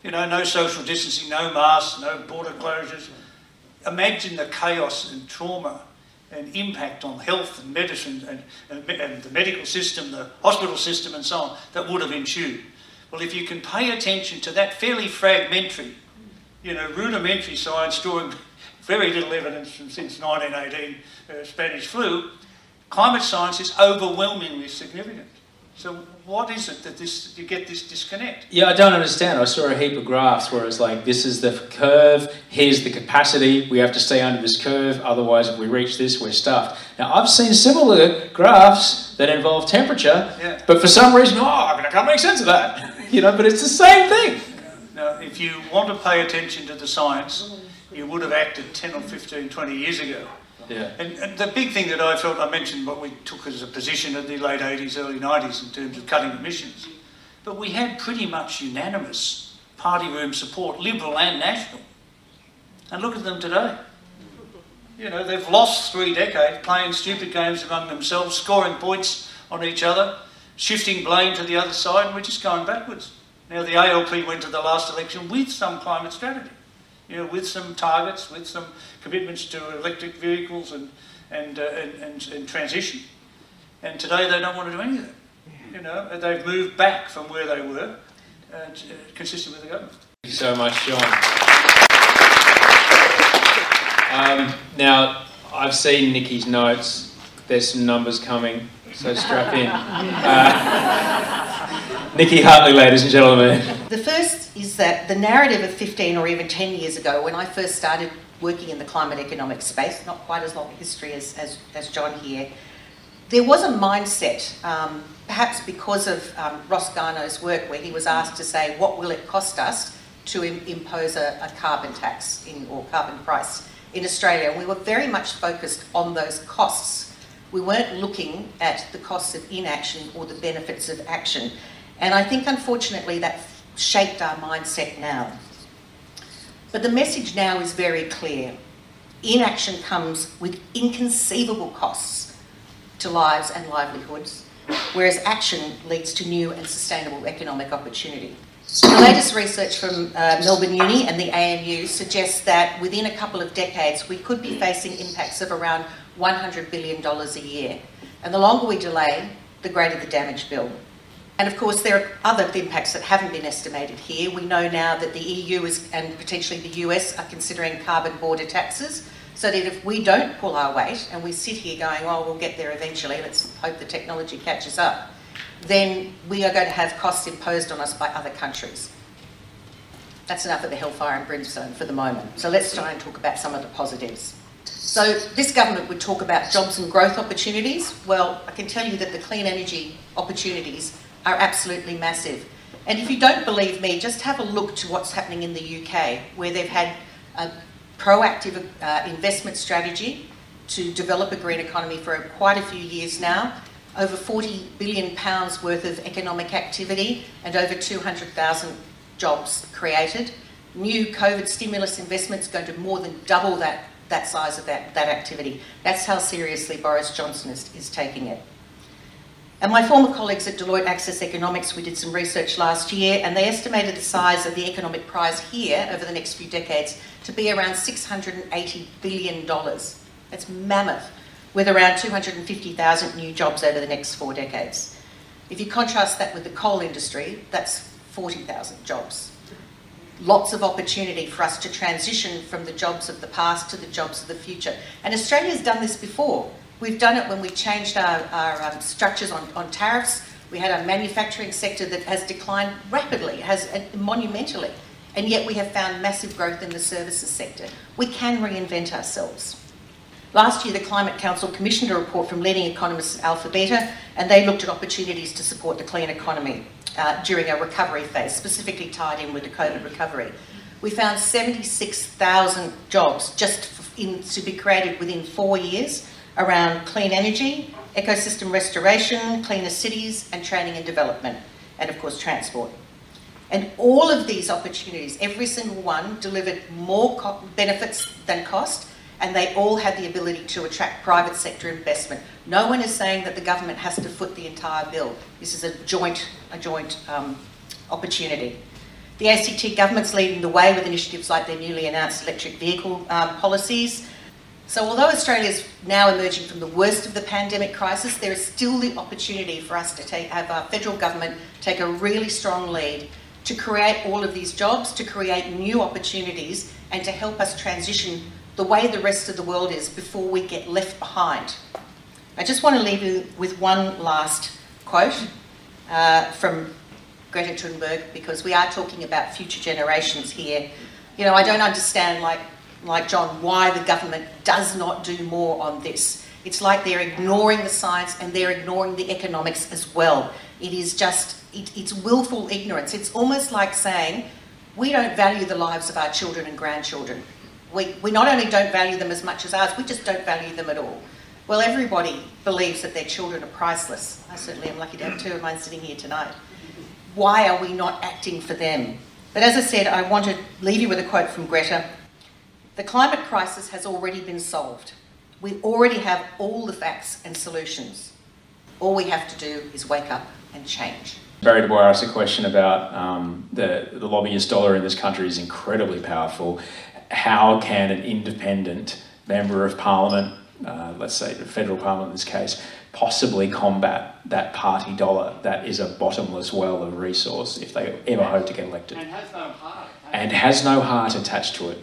You know, no social distancing, no masks, no border closures. Imagine the chaos and trauma and impact on health and medicine and, and, and, the medical system, the hospital system, and so on that would have ensued. Well, if you can pay attention to that fairly fragmentary, you know, rudimentary science drawing *laughs* very little evidence from since 1918 uh, Spanish flu, climate science is overwhelmingly significant. So what is it that this you get this disconnect? Yeah, I don't understand. I saw a heap of graphs where it's like this is the curve, here's the capacity, we have to stay under this curve, otherwise if we reach this, we're stuffed. Now I've seen similar graphs that involve temperature, yeah. but for some reason, oh, I can't make sense of that. You know, but it's the same thing. Now, if you want to pay attention to the science, you would have acted 10 or 15, 20 years ago. Yeah. And, and, the big thing that I felt, I mentioned what we took as a position in the late 80s, early 90s in terms of cutting emissions. But we had pretty much unanimous party room support, Liberal and National. And look at them today. You know, they've lost three decades playing stupid games among themselves, scoring points on each other, shifting blame to the other side, and we're just going backwards. Now, the ALP went to the last election with some climate strategy you know, with some targets, with some commitments to electric vehicles and, and, uh, and, and, and, transition. And today they don't want to do any of that. You know, they've moved back from where they were, uh, consistent with the government. Thank you so much, John. Um, now, I've seen Nicki's notes. There's some numbers coming, so strap in. *laughs* Uh, Nicki Hutley, ladies and gentlemen. The first is that the narrative of 15 or even 10 years ago, when I first started working in the climate economic space, not quite as long a history as, as, as John here, there was a mindset, um, perhaps because of um, Ross Garnaut's work, where he was asked to say, what will it cost us to Im- impose a, a, carbon tax in, or carbon price in Australia? And we were very much focused on those costs. We weren't looking at the costs of inaction or the benefits of action. And I think, unfortunately, that shaped our mindset now. But the message now is very clear. Inaction comes with inconceivable costs to lives and livelihoods, whereas action leads to new and sustainable economic opportunity. The latest research from uh, Melbourne Uni and the ANU suggests that within a couple of decades we could be facing impacts of around $100 billion a year. And the longer we delay, the greater the damage bill. And of course, there are other impacts that haven't been estimated here. We know now that the EU is, and potentially the US are considering carbon border taxes, so that if we don't pull our weight and we sit here going, oh, we'll get there eventually, let's hope the technology catches up, then we are going to have costs imposed on us by other countries. That's enough of the hellfire and brimstone for the moment. So let's try and talk about some of the positives. So this government would talk about jobs and growth opportunities. Well, I can tell you that the clean energy opportunities are absolutely massive. And if you don't believe me, just have a look to what's happening in the UK, where they've had a proactive uh, investment strategy to develop a green economy for quite a few years now. Over 40 billion pounds worth of economic activity and over 200,000 jobs created. New COVID stimulus investments going to more than double that, that size of that, that activity. That's how seriously Boris Johnson is, is taking it. And my former colleagues at Deloitte Access Economics, we did some research last year, and they estimated the size of the economic prize here over the next few decades to be around $680 billion. That's mammoth, with around 250,000 new jobs over the next four decades. If you contrast that with the coal industry, that's 40,000 jobs. lots of opportunity for us to transition from the jobs of the past to the jobs of the future. And Australia's done this before. We've done it when we changed our, our um, structures on, on tariffs. We had a manufacturing sector that has declined rapidly, has uh, monumentally, and yet we have found massive growth in the services sector. We can reinvent ourselves. Last year, the Climate Council commissioned a report from leading economists at Alpha Beta, and they looked at opportunities to support the clean economy uh, during a recovery phase, specifically tied in with the COVID recovery. We found 76,000 jobs just in, to be created within four years around clean energy, ecosystem restoration, cleaner cities, and training and development, and of course, transport. And all of these opportunities, every single one, delivered more co- benefits than cost, and they all had the ability to attract private sector investment. No one is saying that the government has to foot the entire bill. This is a joint, a joint um, opportunity. The ACT government's leading the way with initiatives like their newly announced electric vehicle um, policies. So, although Australia is now emerging from the worst of the pandemic crisis, there is still the opportunity for us to take, have our federal government take a really strong lead to create all of these jobs, to create new opportunities, and to help us transition the way the rest of the world is before we get left behind. I just want to leave you with one last quote uh, from Greta Thunberg because we are talking about future generations here. You know, I don't understand, like, like John, why the government does not do more on this. It's like they're ignoring the science and they're ignoring the economics as well. It is just, it, it's willful ignorance. It's almost like saying, we don't value the lives of our children and grandchildren we, we not only don't value them as much as ours, we just don't value them at all. Well, everybody believes that their children are priceless. I certainly am lucky to have two of mine sitting here tonight. Why are we not acting for them? But as I said, I want to leave you with a quote from Greta. The climate crisis has already been solved. We already have all the facts and solutions. All we have to do is wake up and change. Barry Du Bois asked a question about um, the, the lobbyist dollar in this country is incredibly powerful how can an independent member of parliament, uh, let's say the federal parliament in this case, possibly combat that party dollar that is a bottomless well of resource if they ever hope to get elected? And has no heart. And has no heart attached to it.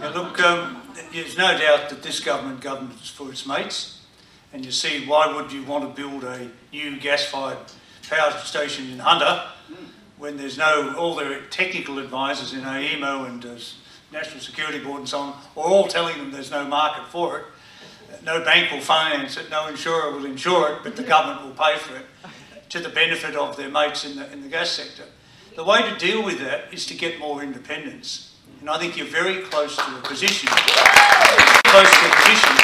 Now look, um, there's no doubt that this government governs for its mates. And you see, why would you want to build a new gas-fired power station in Hunter when there's no, all their technical advisors in AEMO and uh, National Security Board and so on, are all telling them there's no market for it. No bank will finance it, no insurer will insure it, but the *laughs* government will pay for it to the benefit of their mates in the, in the gas sector. The way to deal with that is to get more independence. And I think you're very close to a position, close to a position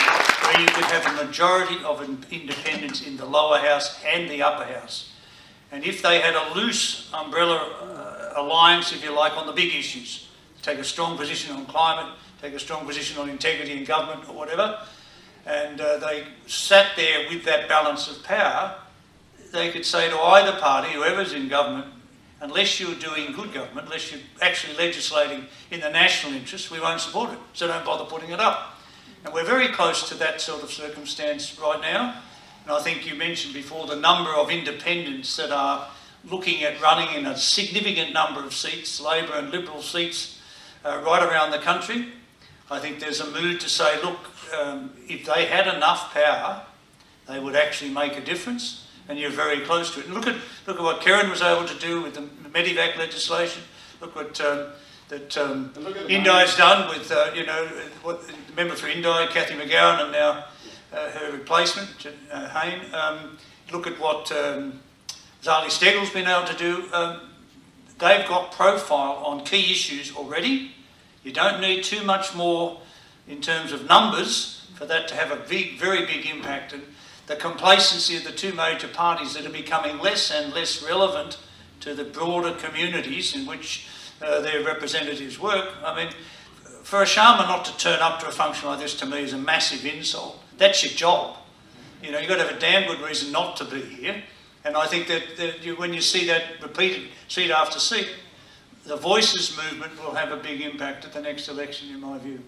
where you could have a majority of independents in the lower house and the upper house. And if they had a loose umbrella uh, alliance, if you like, on the big issues, take a strong position on climate, take a strong position on integrity in government or whatever, and uh, they sat there with that balance of power, they could say to either party, whoever's in government, unless you're doing good government, unless you're actually legislating in the national interest, we won't support it. So don't bother putting it up. And we're very close to that sort of circumstance right now. And I think you mentioned before the number of independents that are looking at running in a significant number of seats, Labor and Liberal seats, uh, right around the country. I think there's a mood to say, look, um, if they had enough power, they would actually make a difference, and you're very close to it. And look at look at what Karen was able to do with the Medevac legislation. Look what um, that um, Indi's done with uh, you know what the member for Indi, Cathy McGowan, and now uh, her replacement, uh, Hayne. Um, look at what um, Zali Steggall's been able to do. Um, they've got profile on key issues already. You don't need too much more in terms of numbers for that to have a big, very big impact. And the complacency of the two major parties that are becoming less and less relevant to the broader communities in which uh, their representatives work. I mean, for a Sharma not to turn up to a function like this to me is a massive insult. That's your job. You know, you've got to have a damn good reason not to be here. And I think that, that you, when you see that repeated seat after seat, the Voices movement will have a big impact at the next election, in my view.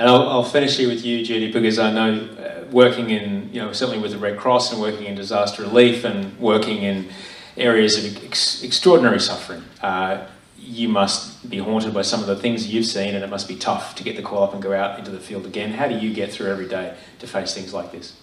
And I'll, I'll finish here with you, Judy, because I know uh, working in, you know, certainly with the Red Cross and working in disaster relief and working in areas of ex- extraordinary suffering. Uh, you must be haunted by some of the things you've seen, and it must be tough to get the call up and go out into the field again. How do you get through every day to face things like this?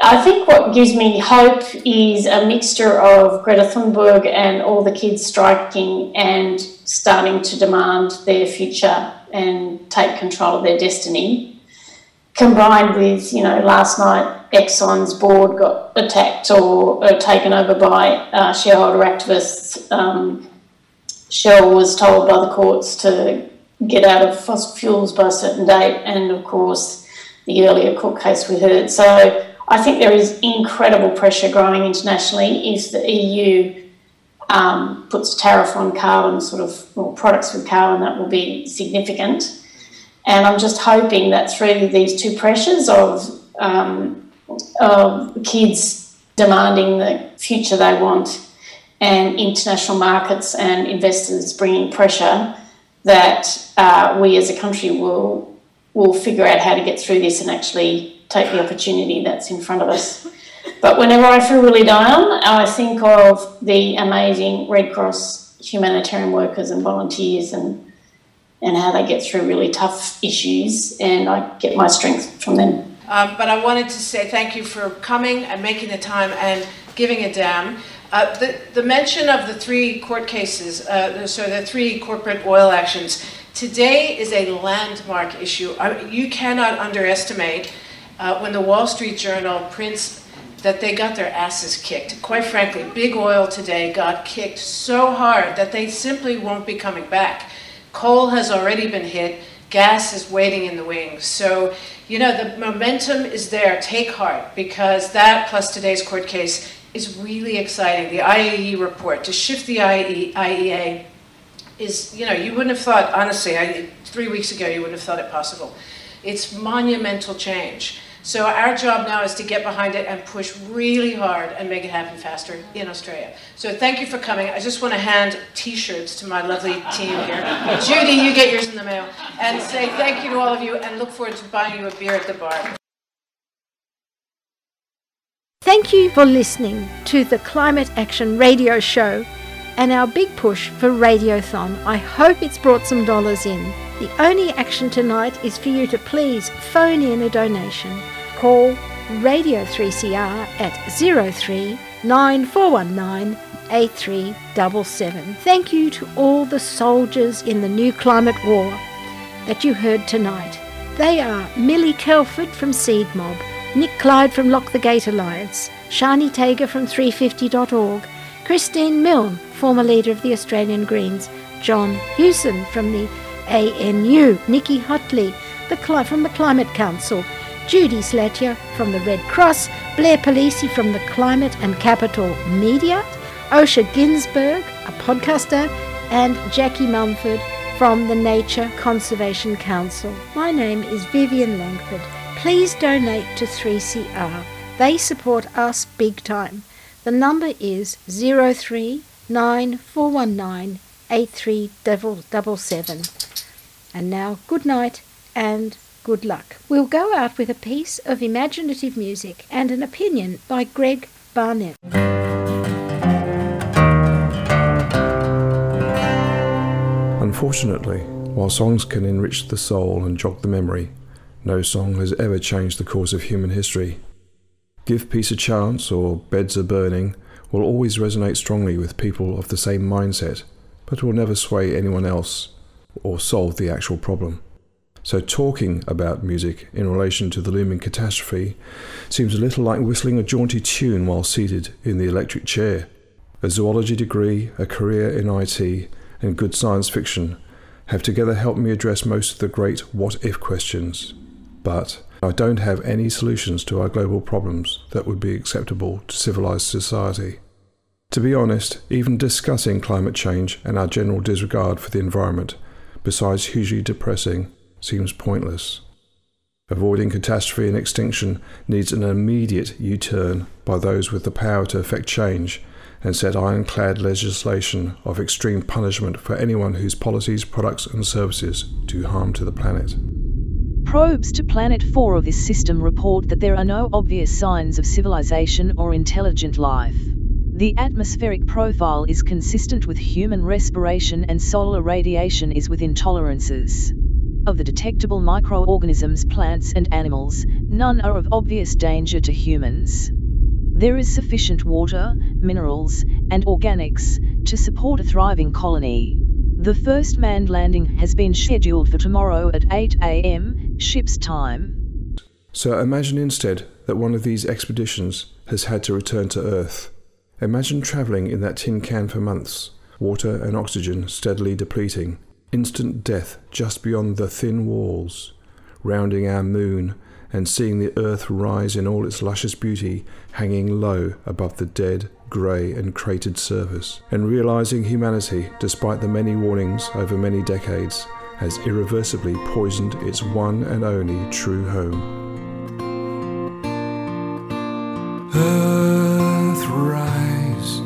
I think what gives me hope is a mixture of Greta Thunberg and all the kids striking and starting to demand their future and take control of their destiny, combined with, you know, last night Exxon's board got attacked or, or taken over by uh, shareholder activists. Um, Shell was told by the courts to get out of fossil fuels by a certain date, and of course, the earlier court case we heard. So I think there is incredible pressure growing internationally if the EU um, puts a tariff on carbon, sort of well, products with carbon, that will be significant. And I'm just hoping that through these two pressures of, um, of kids demanding the future they want and international markets and investors bringing pressure, that uh, we as a country will will figure out how to get through this and actually take the opportunity that's in front of us. But whenever I feel really down, I think of the amazing Red Cross humanitarian workers and volunteers and and how they get through really tough issues, and I get my strength from them. Um, but I wanted to say thank you for coming and making the time and giving a damn. Uh, the, the mention of the three court cases, uh, so the three corporate oil actions, today is a landmark issue. I, you cannot underestimate uh, when the Wall Street Journal prints that they got their asses kicked. Quite frankly, big oil today got kicked so hard that they simply won't be coming back. Coal has already been hit, gas is waiting in the wings. So, you know, the momentum is there. Take heart because that plus today's court case is really exciting. The IAEA report to shift the IEA is, you know, you wouldn't have thought, honestly, I, three weeks ago, you wouldn't have thought it possible. It's monumental change. So our job now is to get behind it and push really hard and make it happen faster in Australia. So thank you for coming. I just want to hand T-shirts to my lovely team here. *laughs* Judy, you get yours in the mail. And say thank you to all of you and look forward to buying you a beer at the bar. Thank you for listening to the Climate Action Radio Show and our big push for Radiothon. I hope it's brought some dollars in. The only action tonight is for you to please phone in a donation. Call Radio 3CR at 03 9419 8377. Thank you to all the soldiers in the new climate war that you heard tonight. They are Millie Telford from Seed Mob, Nick Clyde from Lock the Gate Alliance, Shani Tager from 350.org, Christine Milne, former leader of the Australian Greens, John Hewson from the ANU, Nicki Hutley the from the Climate Council, Judy Slatyer from the Red Cross, Blair Palese from the Climate and Capital Media, Osher Günsberg, a podcaster, and Jackie Mumford from the Nature Conservation Council. My name is Vivian Langford. Please donate to 3CR. They support us big time. The number is 03 9419 8377. And now, good night and good luck. We'll go out with a piece of imaginative music and an opinion by Greg Barnett. Unfortunately, while songs can enrich the soul and jog the memory, no song has ever changed the course of human history. Give Peace a Chance or Beds Are Burning will always resonate strongly with people of the same mindset, but will never sway anyone else or solve the actual problem. So, talking about music in relation to the looming catastrophe seems a little like whistling a jaunty tune while seated in the electric chair. A zoology degree, a career in IT, and good science fiction have together helped me address most of the great what if questions. But I don't have any solutions to our global problems that would be acceptable to civilized society. To be honest, even discussing climate change and our general disregard for the environment, besides hugely depressing, seems pointless. Avoiding catastrophe and extinction needs an immediate U turn by those with the power to effect change and set ironclad legislation of extreme punishment for anyone whose policies, products, and services do harm to the planet. Probes to Planet 4 of this system report that there are no obvious signs of civilization or intelligent life. The atmospheric profile is consistent with human respiration and solar radiation is within tolerances. Of the detectable microorganisms, plants, and animals, none are of obvious danger to humans. There is sufficient water, minerals, and organics to support a thriving colony. The first manned landing has been scheduled for tomorrow at 8 am, ship's time. So imagine instead that one of these expeditions has had to return to Earth. Imagine travelling in that tin can for months, water and oxygen steadily depleting, instant death just beyond the thin walls, rounding our moon and seeing the earth rise in all its luscious beauty, hanging low above the dead, grey, and cratered surface, and realizing humanity, despite the many warnings over many decades, has irreversibly poisoned its one and only true home. Earth rise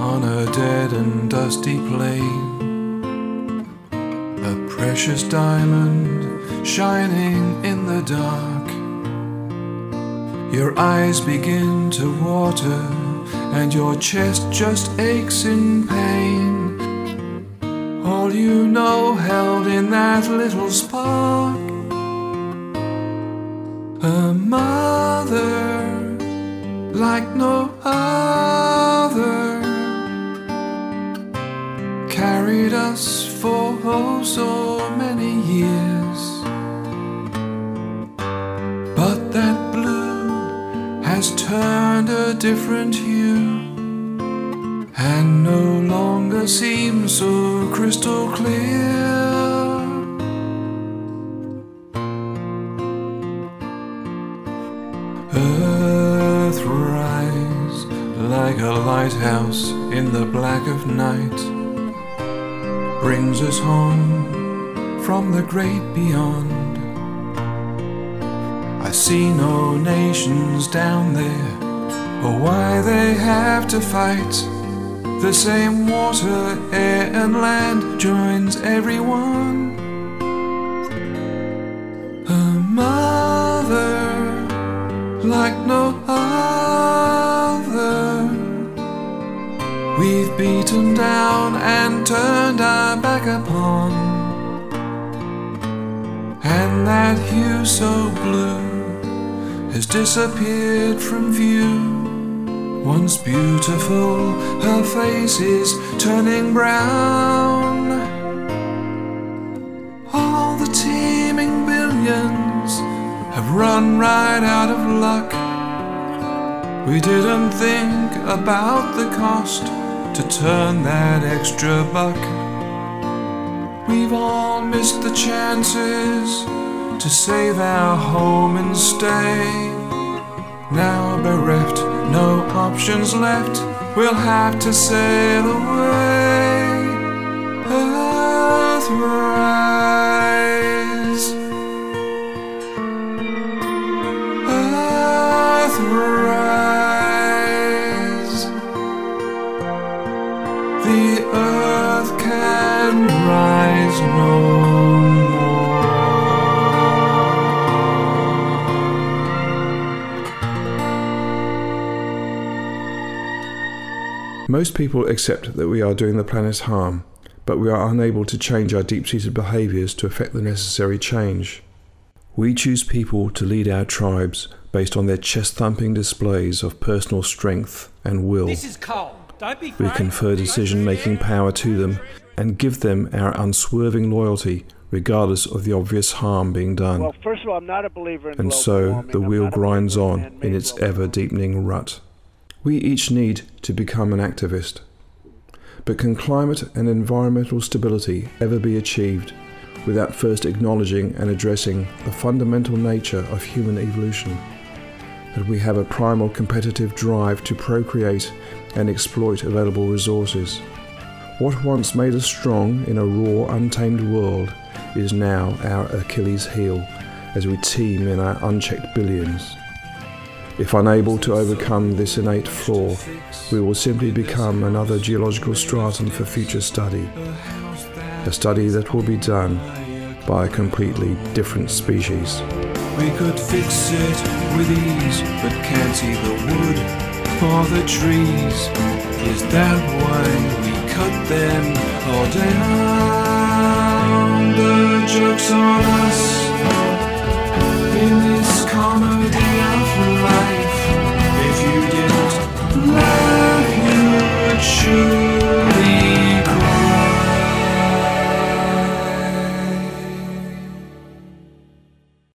on a dead and dusty plain, a precious diamond shining in the dark. Your eyes begin to water, and your chest just aches in pain. All you know held in that little spark. A mother like no other carried us for oh so many years. But that blue has turned a different hue and no longer seems so crystal clear. Earth rise like a lighthouse in the black of night, brings us home from the great beyond. I see no nations down there, or why they have to fight. The same water, air, and land joins everyone. A mother like no other. We've beaten down and turned our back upon. And that hue so blue has disappeared from view. Once beautiful, her face is turning brown. All the teeming billions have run right out of luck. We didn't think about the cost to turn that extra buck. We've all missed the chances to save our home and stay. Now bereft, no options left, we'll have to sail away. Earth rise. Earth rise. The earth can rise no Most people accept that we are doing the planet harm, but we are unable to change our deep seated behaviours to effect the necessary change. We choose people to lead our tribes based on their chest thumping displays of personal strength and will. This is cold. Don't be We confer decision making power to them and give them our unswerving loyalty, regardless of the obvious harm being done. Well, first of all, I'm not a believer in and so warming. the I'm wheel grinds on in its ever deepening rut. We each need to become an activist. But can climate and environmental stability ever be achieved without first acknowledging and addressing the fundamental nature of human evolution? That we have a primal competitive drive to procreate and exploit available resources. What once made us strong in a raw, untamed world is now our Achilles heel as we teem in our unchecked billions. If unable to overcome this innate flaw, we will simply become another geological stratum for future study. A study that will be done by a completely different species. We could fix it with ease, but can't see the wood. for the trees. Is that why we cut them all down? The joke's on us. 树